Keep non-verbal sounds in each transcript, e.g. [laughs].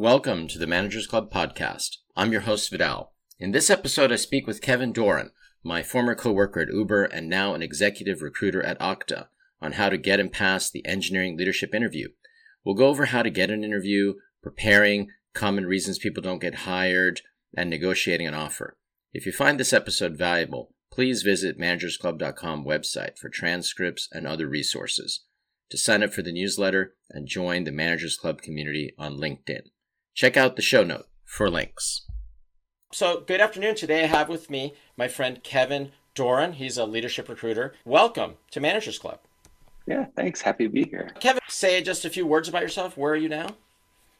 Welcome to the Managers Club podcast. I'm your host, Vidal. In this episode, I speak with Kevin Doran, my former coworker at Uber and now an executive recruiter at Okta, on how to get and pass the engineering leadership interview. We'll go over how to get an interview, preparing, common reasons people don't get hired, and negotiating an offer. If you find this episode valuable, please visit managersclub.com website for transcripts and other resources. To sign up for the newsletter and join the Managers Club community on LinkedIn. Check out the show note for links. So, good afternoon. Today I have with me my friend Kevin Doran. He's a leadership recruiter. Welcome to Managers Club. Yeah, thanks. Happy to be here. Kevin, say just a few words about yourself. Where are you now?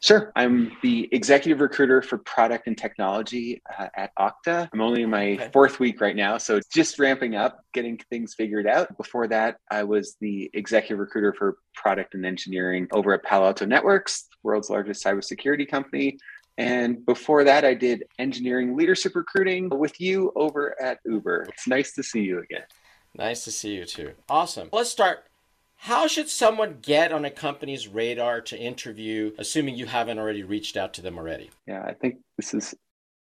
Sure. I'm the executive recruiter for product and technology uh, at Okta. I'm only in my okay. fourth week right now, so just ramping up, getting things figured out. Before that, I was the executive recruiter for product and engineering over at Palo Alto Networks, world's largest cybersecurity company. And before that, I did engineering leadership recruiting with you over at Uber. It's nice to see you again. Nice to see you too. Awesome. Let's start how should someone get on a company's radar to interview, assuming you haven't already reached out to them already? Yeah, I think this is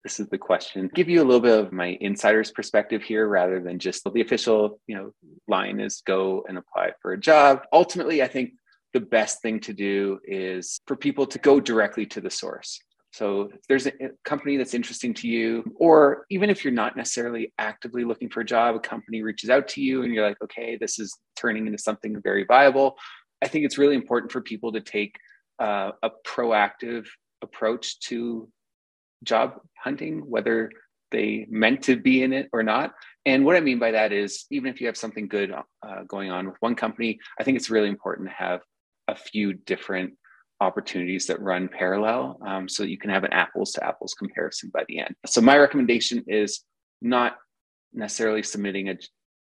this is the question. Give you a little bit of my insider's perspective here rather than just the official, you know, line is go and apply for a job. Ultimately, I think the best thing to do is for people to go directly to the source. So if there's a company that's interesting to you, or even if you're not necessarily actively looking for a job, a company reaches out to you and you're like, okay, this is turning into something very viable. I think it's really important for people to take uh, a proactive approach to job hunting, whether they meant to be in it or not. And what I mean by that is, even if you have something good uh, going on with one company, I think it's really important to have a few different opportunities that run parallel um, so that you can have an apples to apples comparison by the end. So, my recommendation is not necessarily submitting a,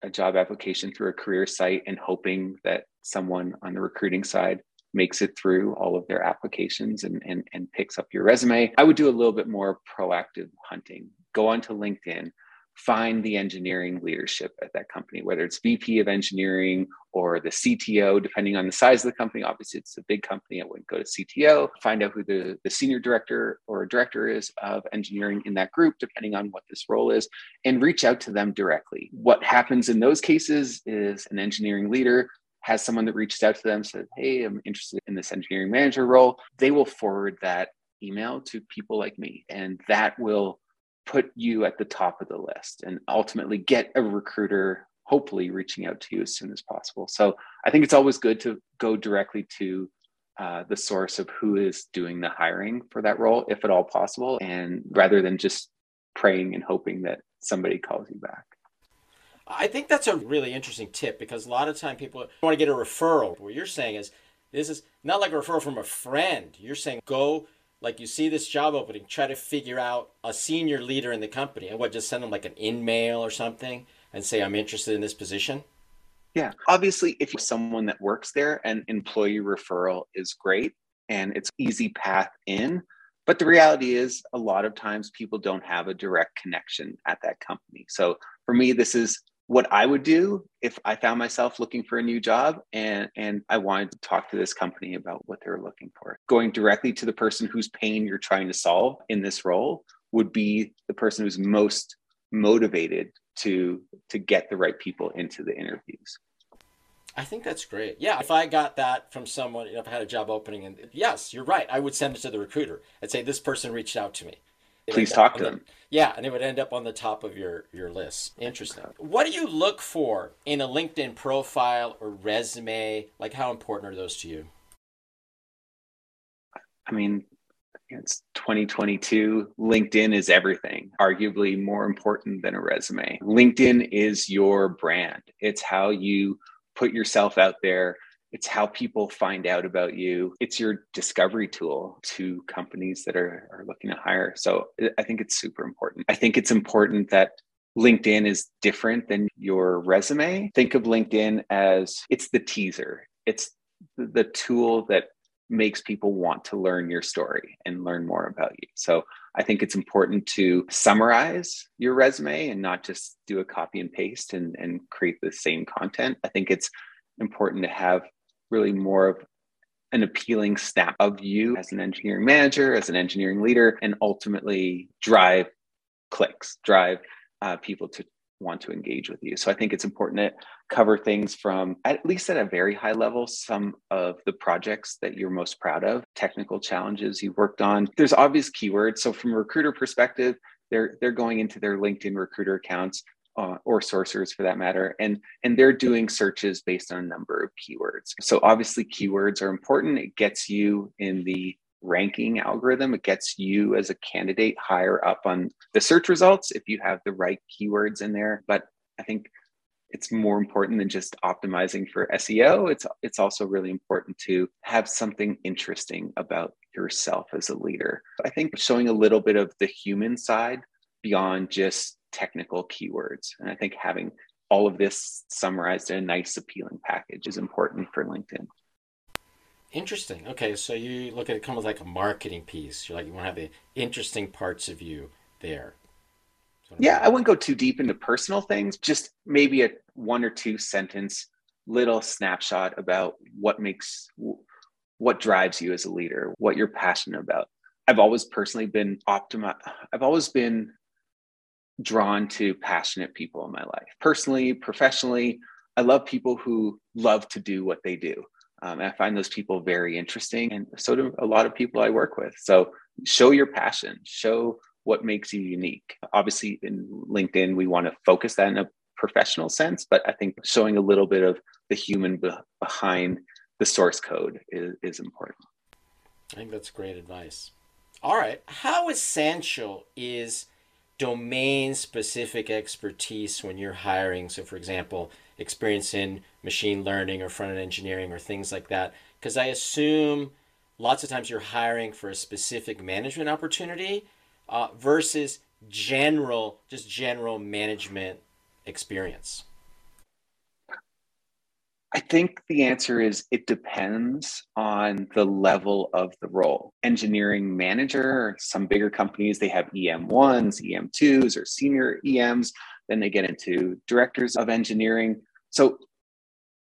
a job application through a career site and hoping that someone on the recruiting side makes it through all of their applications and, and, and picks up your resume. I would do a little bit more proactive hunting. Go onto LinkedIn, find the engineering leadership at that company, whether it's VP of engineering or the CTO, depending on the size of the company. Obviously, it's a big company. I wouldn't go to CTO. Find out who the, the senior director or director is of engineering in that group, depending on what this role is, and reach out to them directly. What happens in those cases is an engineering leader has someone that reaches out to them, says, Hey, I'm interested in this engineering manager role. They will forward that email to people like me, and that will put you at the top of the list and ultimately get a recruiter hopefully reaching out to you as soon as possible. So i think it's always good to go directly to uh, the source of who is doing the hiring for that role if at all possible and rather than just praying and hoping that somebody calls you back. I think that's a really interesting tip because a lot of time people want to get a referral. What you're saying is this is not like a referral from a friend. You're saying go like you see this job opening, try to figure out a senior leader in the company and what just send them like an InMail or something and say I'm interested in this position? Yeah. Obviously, if you're someone that works there, an employee referral is great and it's easy path in. But the reality is a lot of times people don't have a direct connection at that company. So for me, this is what I would do if I found myself looking for a new job and and I wanted to talk to this company about what they're looking for. Going directly to the person whose pain you're trying to solve in this role would be the person who's most motivated to to get the right people into the interviews. I think that's great. Yeah, if I got that from someone, if I had a job opening, and yes, you're right, I would send it to the recruiter and say this person reached out to me please talk to them. The, yeah, and it would end up on the top of your your list. Interesting. What do you look for in a LinkedIn profile or resume? Like, how important are those to you? I mean, it's 2022. LinkedIn is everything, arguably more important than a resume. LinkedIn is your brand, it's how you put yourself out there it's how people find out about you. It's your discovery tool to companies that are, are looking to hire. So uh, I think it's super important. I think it's important that LinkedIn is different than your resume. Think of LinkedIn as it's the teaser, it's the tool that makes people want to learn your story and learn more about you. So I think it's important to summarize your resume and not just do a copy and paste and, and create the same content. I think it's important to have really more of an appealing snap of you as an engineering manager, as an engineering leader, and ultimately drive clicks, drive uh, people to want to engage with you. So I think it's important to cover things from at least at a very high level, some of the projects that you're most proud of, technical challenges you've worked on. There's obvious keywords. So from a recruiter perspective, they're they're going into their LinkedIn recruiter accounts uh, or sorcerers for that matter and and they're doing searches based on a number of keywords so obviously keywords are important it gets you in the ranking algorithm it gets you as a candidate higher up on the search results if you have the right keywords in there but i think it's more important than just optimizing for SEO. It's it's also really important to have something interesting about yourself as a leader. I think showing a little bit of the human side beyond just technical keywords. And I think having all of this summarized in a nice, appealing package is important for LinkedIn. Interesting. Okay, so you look at it kind of like a marketing piece. You're like you want to have the interesting parts of you there. yeah, I wouldn't go too deep into personal things. Just maybe a one or two sentence little snapshot about what makes what drives you as a leader, what you're passionate about. I've always personally been optimi- I've always been drawn to passionate people in my life, personally, professionally. I love people who love to do what they do. Um, and I find those people very interesting. And so do a lot of people I work with. So show your passion, show what makes you unique. Obviously, in LinkedIn, we want to focus that in a professional sense, but I think showing a little bit of the human be- behind the source code is, is important. I think that's great advice. All right. How essential is domain specific expertise when you're hiring. So, for example, experience in machine learning or front end engineering or things like that. Because I assume lots of times you're hiring for a specific management opportunity uh, versus general, just general management experience. I think the answer is it depends on the level of the role. Engineering manager, some bigger companies, they have EM1s, EM2s, or senior EMs. Then they get into directors of engineering. So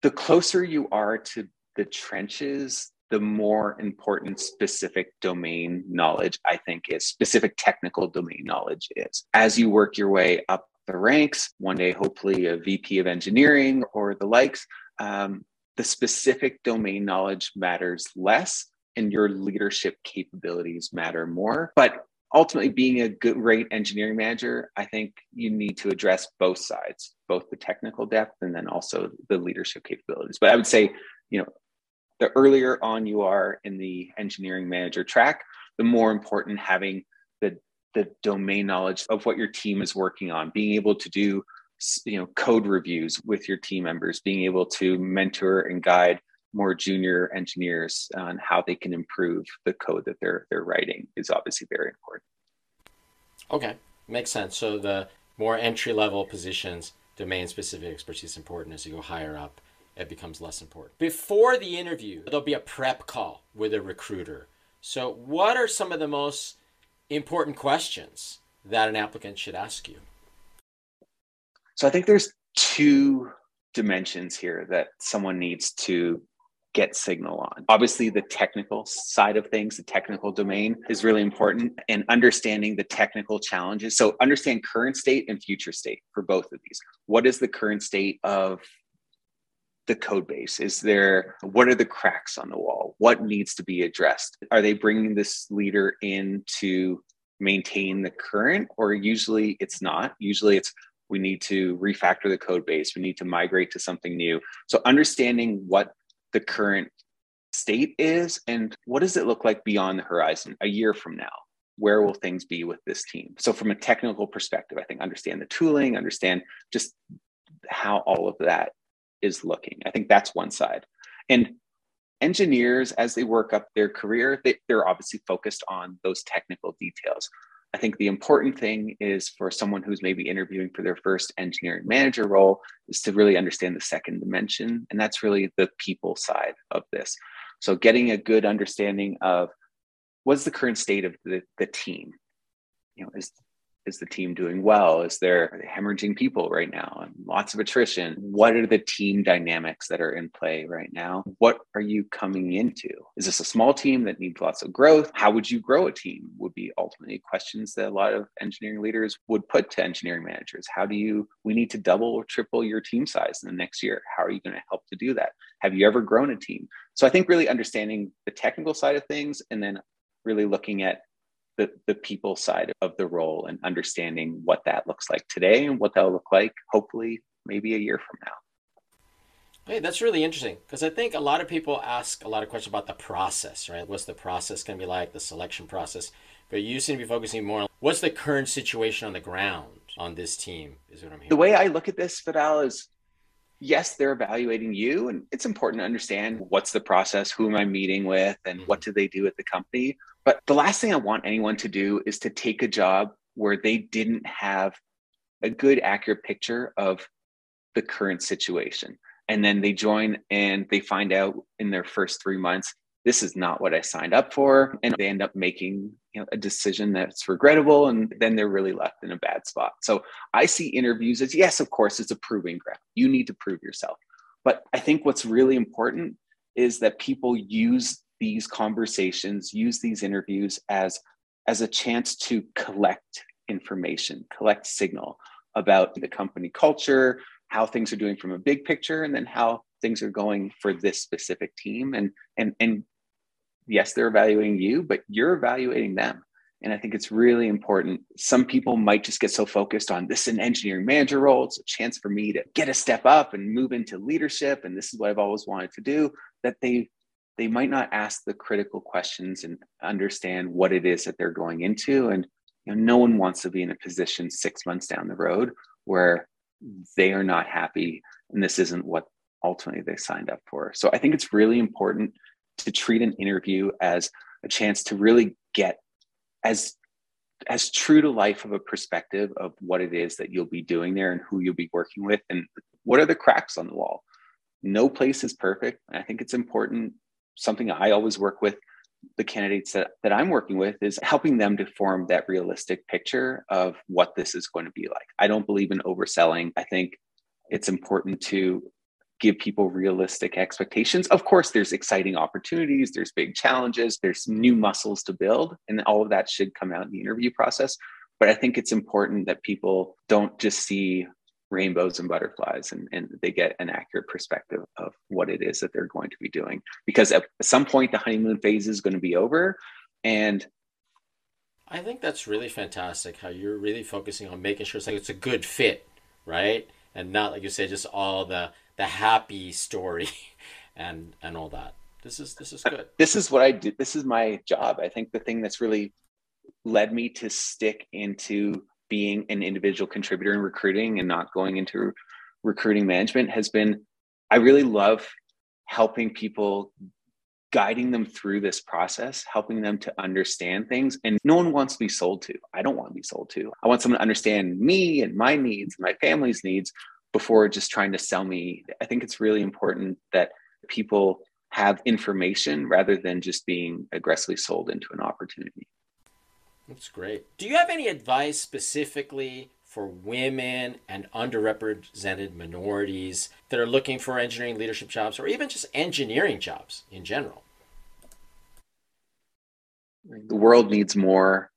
the closer you are to the trenches, the more important specific domain knowledge I think is, specific technical domain knowledge is. As you work your way up the ranks, one day, hopefully, a VP of engineering or the likes, um, the specific domain knowledge matters less and your leadership capabilities matter more. But ultimately, being a good, great engineering manager, I think you need to address both sides, both the technical depth and then also the leadership capabilities. But I would say, you know, the earlier on you are in the engineering manager track, the more important having the the domain knowledge of what your team is working on, being able to do you know code reviews with your team members being able to mentor and guide more junior engineers on how they can improve the code that they're they're writing is obviously very important. Okay makes sense. So the more entry level positions domain specific expertise is important. As you go higher up it becomes less important. Before the interview there'll be a prep call with a recruiter. So what are some of the most important questions that an applicant should ask you so I think there's two dimensions here that someone needs to get signal on. Obviously, the technical side of things, the technical domain is really important and understanding the technical challenges. So, understand current state and future state for both of these. What is the current state of the code base? Is there, what are the cracks on the wall? What needs to be addressed? Are they bringing this leader in to maintain the current, or usually it's not? Usually it's we need to refactor the code base. We need to migrate to something new. So understanding what the current state is and what does it look like beyond the horizon a year from now? Where will things be with this team? So from a technical perspective i think understand the tooling understand just how all of that is looking. I think that's one side. And engineers as they work up their career they, they're obviously focused on those technical details I think the important thing is for someone who's maybe interviewing for their first engineering manager role is to really understand the second dimension. And that's really the people side of this. So getting a good understanding of what's the current state of the, the team. You know, is is the team doing well? Is there hemorrhaging people right now and lots of attrition? What are the team dynamics that are in play right now? What are you coming into? Is this a small team that needs lots of growth? How would you grow a team? Would be ultimately questions that a lot of engineering leaders would put to engineering managers. How do you, we need to double or triple your team size in the next year. How are you going to help to do that? Have you ever grown a team? So I think really understanding the technical side of things and then really looking at the, the people side of the role and understanding what that looks like today and what that'll look like hopefully maybe a year from now. Hey, that's really interesting because I think a lot of people ask a lot of questions about the process, right? What's the process going to be like, the selection process? But you seem to be focusing more on what's the current situation on the ground on this team, is what I'm hearing. The way I look at this, Vidal, is yes, they're evaluating you, and it's important to understand what's the process, who am I meeting with, and mm-hmm. what do they do at the company. But the last thing I want anyone to do is to take a job where they didn't have a good, accurate picture of the current situation. And then they join and they find out in their first three months, this is not what I signed up for. And they end up making you know, a decision that's regrettable. And then they're really left in a bad spot. So I see interviews as yes, of course, it's a proving ground. You need to prove yourself. But I think what's really important is that people use these conversations, use these interviews as, as a chance to collect information, collect signal about the company culture, how things are doing from a big picture, and then how things are going for this specific team. And and and yes, they're evaluating you, but you're evaluating them. And I think it's really important. Some people might just get so focused on this is an engineering manager role. It's a chance for me to get a step up and move into leadership. And this is what I've always wanted to do, that they they might not ask the critical questions and understand what it is that they're going into. And you know, no one wants to be in a position six months down the road where they are not happy and this isn't what ultimately they signed up for. So I think it's really important to treat an interview as a chance to really get as as true to life of a perspective of what it is that you'll be doing there and who you'll be working with and what are the cracks on the wall no place is perfect i think it's important something i always work with the candidates that, that i'm working with is helping them to form that realistic picture of what this is going to be like i don't believe in overselling i think it's important to give people realistic expectations. Of course, there's exciting opportunities, there's big challenges, there's new muscles to build, and all of that should come out in the interview process. But I think it's important that people don't just see rainbows and butterflies and, and they get an accurate perspective of what it is that they're going to be doing. Because at some point, the honeymoon phase is going to be over. And I think that's really fantastic how you're really focusing on making sure it's like it's a good fit, right? And not like you say, just all the the happy story [laughs] and and all that this is this is good this is what i do this is my job i think the thing that's really led me to stick into being an individual contributor in recruiting and not going into recruiting management has been i really love helping people guiding them through this process, helping them to understand things. And no one wants to be sold to. I don't want to be sold to. I want someone to understand me and my needs, and my family's needs, before just trying to sell me. I think it's really important that people have information rather than just being aggressively sold into an opportunity. That's great. Do you have any advice specifically for women and underrepresented minorities that are looking for engineering leadership jobs or even just engineering jobs in general? The world needs more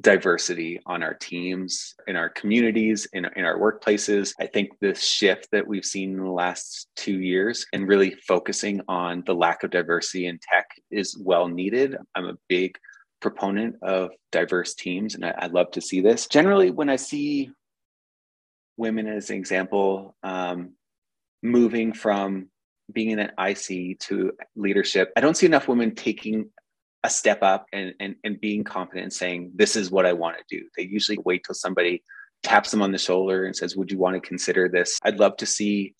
diversity on our teams, in our communities, in, in our workplaces. I think this shift that we've seen in the last two years and really focusing on the lack of diversity in tech is well needed. I'm a big proponent of diverse teams, and I, I love to see this. Generally, when I see women as an example, um, moving from being in an IC to leadership, I don't see enough women taking a step up and, and, and being confident and saying, this is what I want to do. They usually wait till somebody taps them on the shoulder and says, would you want to consider this? I'd love to see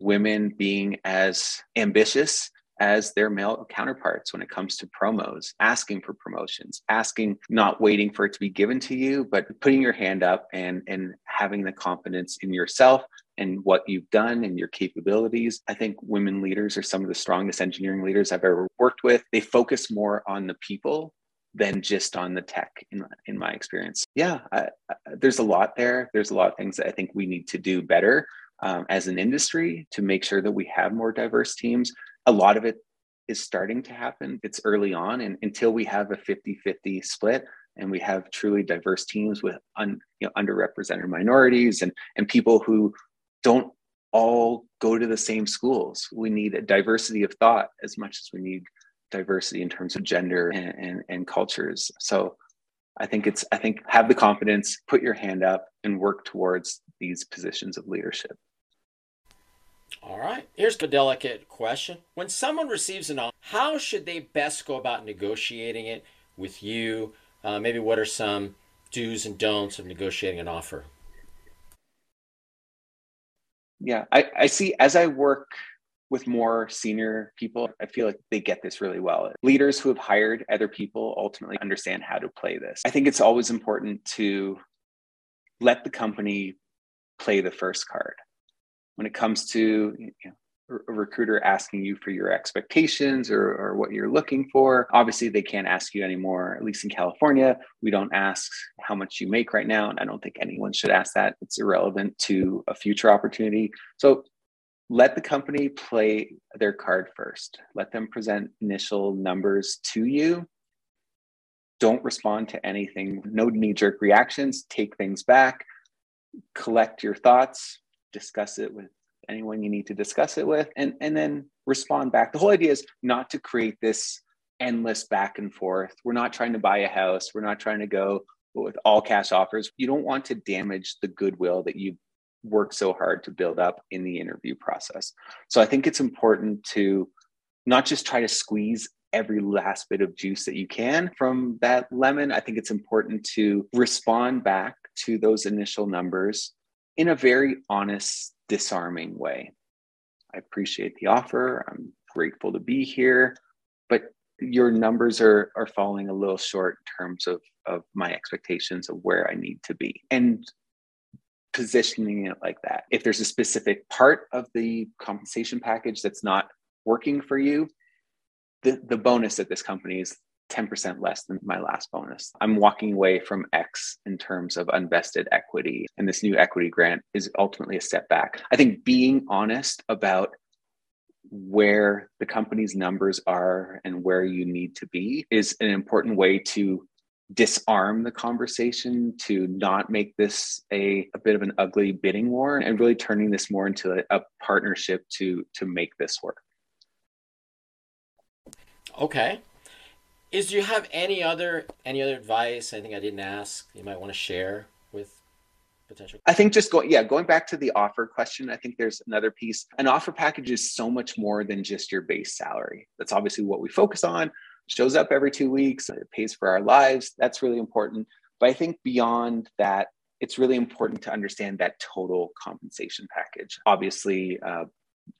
women being as ambitious as their male counterparts when it comes to promos, asking for promotions, asking, not waiting for it to be given to you, but putting your hand up and, and having the confidence in yourself and what you've done and your capabilities. I think women leaders are some of the strongest engineering leaders I've ever worked with. They focus more on the people than just on the tech in, in my experience yeah I, I, there's a lot there there's a lot of things that i think we need to do better um, as an industry to make sure that we have more diverse teams a lot of it is starting to happen it's early on and until we have a 50-50 split and we have truly diverse teams with un, you know, underrepresented minorities and, and people who don't all go to the same schools. We need a diversity of thought as much as we need diversity in terms of gender and, and, and cultures. So I think it's, I think have the confidence, put your hand up and work towards these positions of leadership. All right. Here's a delicate question. When someone receives an offer, how should they best go about negotiating it with you? Uh, maybe what are some do's and don'ts of negotiating an offer? Yeah, I, I see as I work with more senior people, I feel like they get this really well. Leaders who have hired other people ultimately understand how to play this. I think it's always important to let the company play the first card. When it comes to you know, a recruiter asking you for your expectations or, or what you're looking for. Obviously, they can't ask you anymore, at least in California. We don't ask how much you make right now. And I don't think anyone should ask that. It's irrelevant to a future opportunity. So let the company play their card first. Let them present initial numbers to you. Don't respond to anything, no knee jerk reactions. Take things back, collect your thoughts, discuss it with anyone you need to discuss it with, and, and then respond back. The whole idea is not to create this endless back and forth. We're not trying to buy a house. We're not trying to go with all cash offers. You don't want to damage the goodwill that you've worked so hard to build up in the interview process. So I think it's important to not just try to squeeze every last bit of juice that you can from that lemon. I think it's important to respond back to those initial numbers in a very honest disarming way. I appreciate the offer. I'm grateful to be here, but your numbers are are falling a little short in terms of of my expectations of where I need to be. And positioning it like that. If there's a specific part of the compensation package that's not working for you, the, the bonus at this company is 10% less than my last bonus. I'm walking away from X in terms of unvested equity. And this new equity grant is ultimately a step back. I think being honest about where the company's numbers are and where you need to be is an important way to disarm the conversation to not make this a, a bit of an ugly bidding war and really turning this more into a, a partnership to to make this work okay is do you have any other any other advice? Anything I didn't ask you might want to share with potential? I think just going yeah, going back to the offer question, I think there's another piece. An offer package is so much more than just your base salary. That's obviously what we focus on. shows up every two weeks, it pays for our lives. That's really important. But I think beyond that, it's really important to understand that total compensation package. Obviously, uh,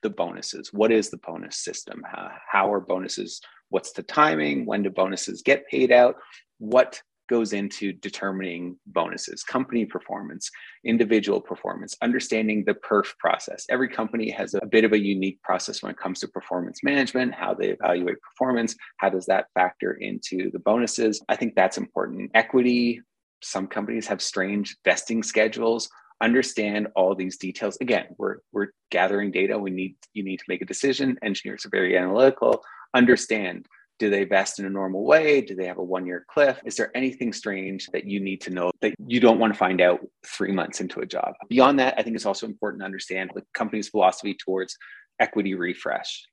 the bonuses. What is the bonus system? Uh, how are bonuses What's the timing? When do bonuses get paid out? What goes into determining bonuses, company performance, individual performance, understanding the perf process. Every company has a bit of a unique process when it comes to performance management, how they evaluate performance, how does that factor into the bonuses? I think that's important. Equity, some companies have strange vesting schedules. Understand all these details. Again, we're we're gathering data. We need you need to make a decision. Engineers are very analytical understand do they vest in a normal way? Do they have a one year cliff? Is there anything strange that you need to know that you don't want to find out three months into a job? Beyond that, I think it's also important to understand the company's philosophy towards equity refresh.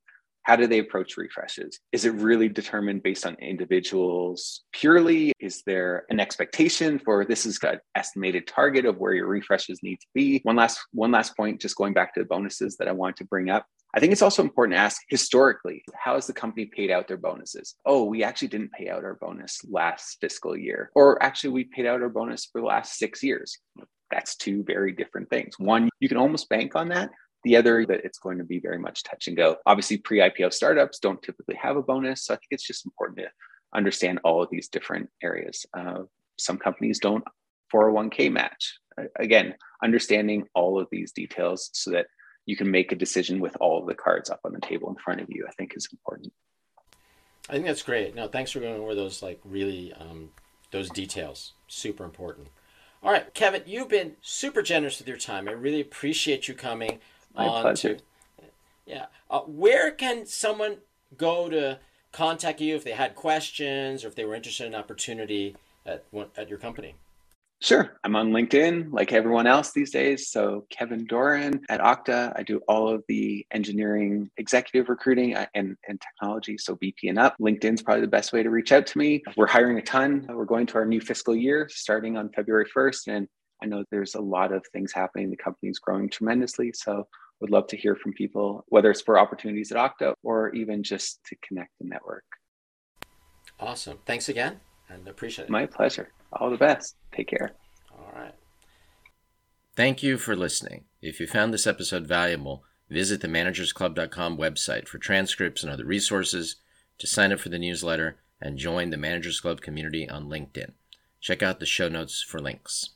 How do they approach refreshes? Is it really determined based on individuals purely? Is there an expectation for this is an estimated target of where your refreshes need to be? One last one last point, just going back to the bonuses that I wanted to bring up. I think it's also important to ask historically, how has the company paid out their bonuses? Oh, we actually didn't pay out our bonus last fiscal year. Or actually, we paid out our bonus for the last six years. That's two very different things. One, you can almost bank on that. The other, that it's going to be very much touch and go. Obviously, pre IPO startups don't typically have a bonus. So I think it's just important to understand all of these different areas. Uh, some companies don't 401k match. Again, understanding all of these details so that you can make a decision with all of the cards up on the table in front of you, I think is important. I think that's great. No, thanks for going over those like really um, those details. Super important. All right, Kevin, you've been super generous with your time. I really appreciate you coming. My on pleasure. To, yeah. Uh, where can someone go to contact you if they had questions or if they were interested in an opportunity at at your company? Sure. I'm on LinkedIn like everyone else these days. So, Kevin Doran at Okta. I do all of the engineering, executive recruiting, uh, and, and technology. So, VP and up. LinkedIn's probably the best way to reach out to me. We're hiring a ton. We're going to our new fiscal year starting on February 1st. And I know there's a lot of things happening. The company's growing tremendously. So, would love to hear from people, whether it's for opportunities at Okta or even just to connect the network. Awesome. Thanks again and appreciate it. My pleasure. All the best. Take care. All right. Thank you for listening. If you found this episode valuable, visit the managersclub.com website for transcripts and other resources, to sign up for the newsletter, and join the Managers Club community on LinkedIn. Check out the show notes for links.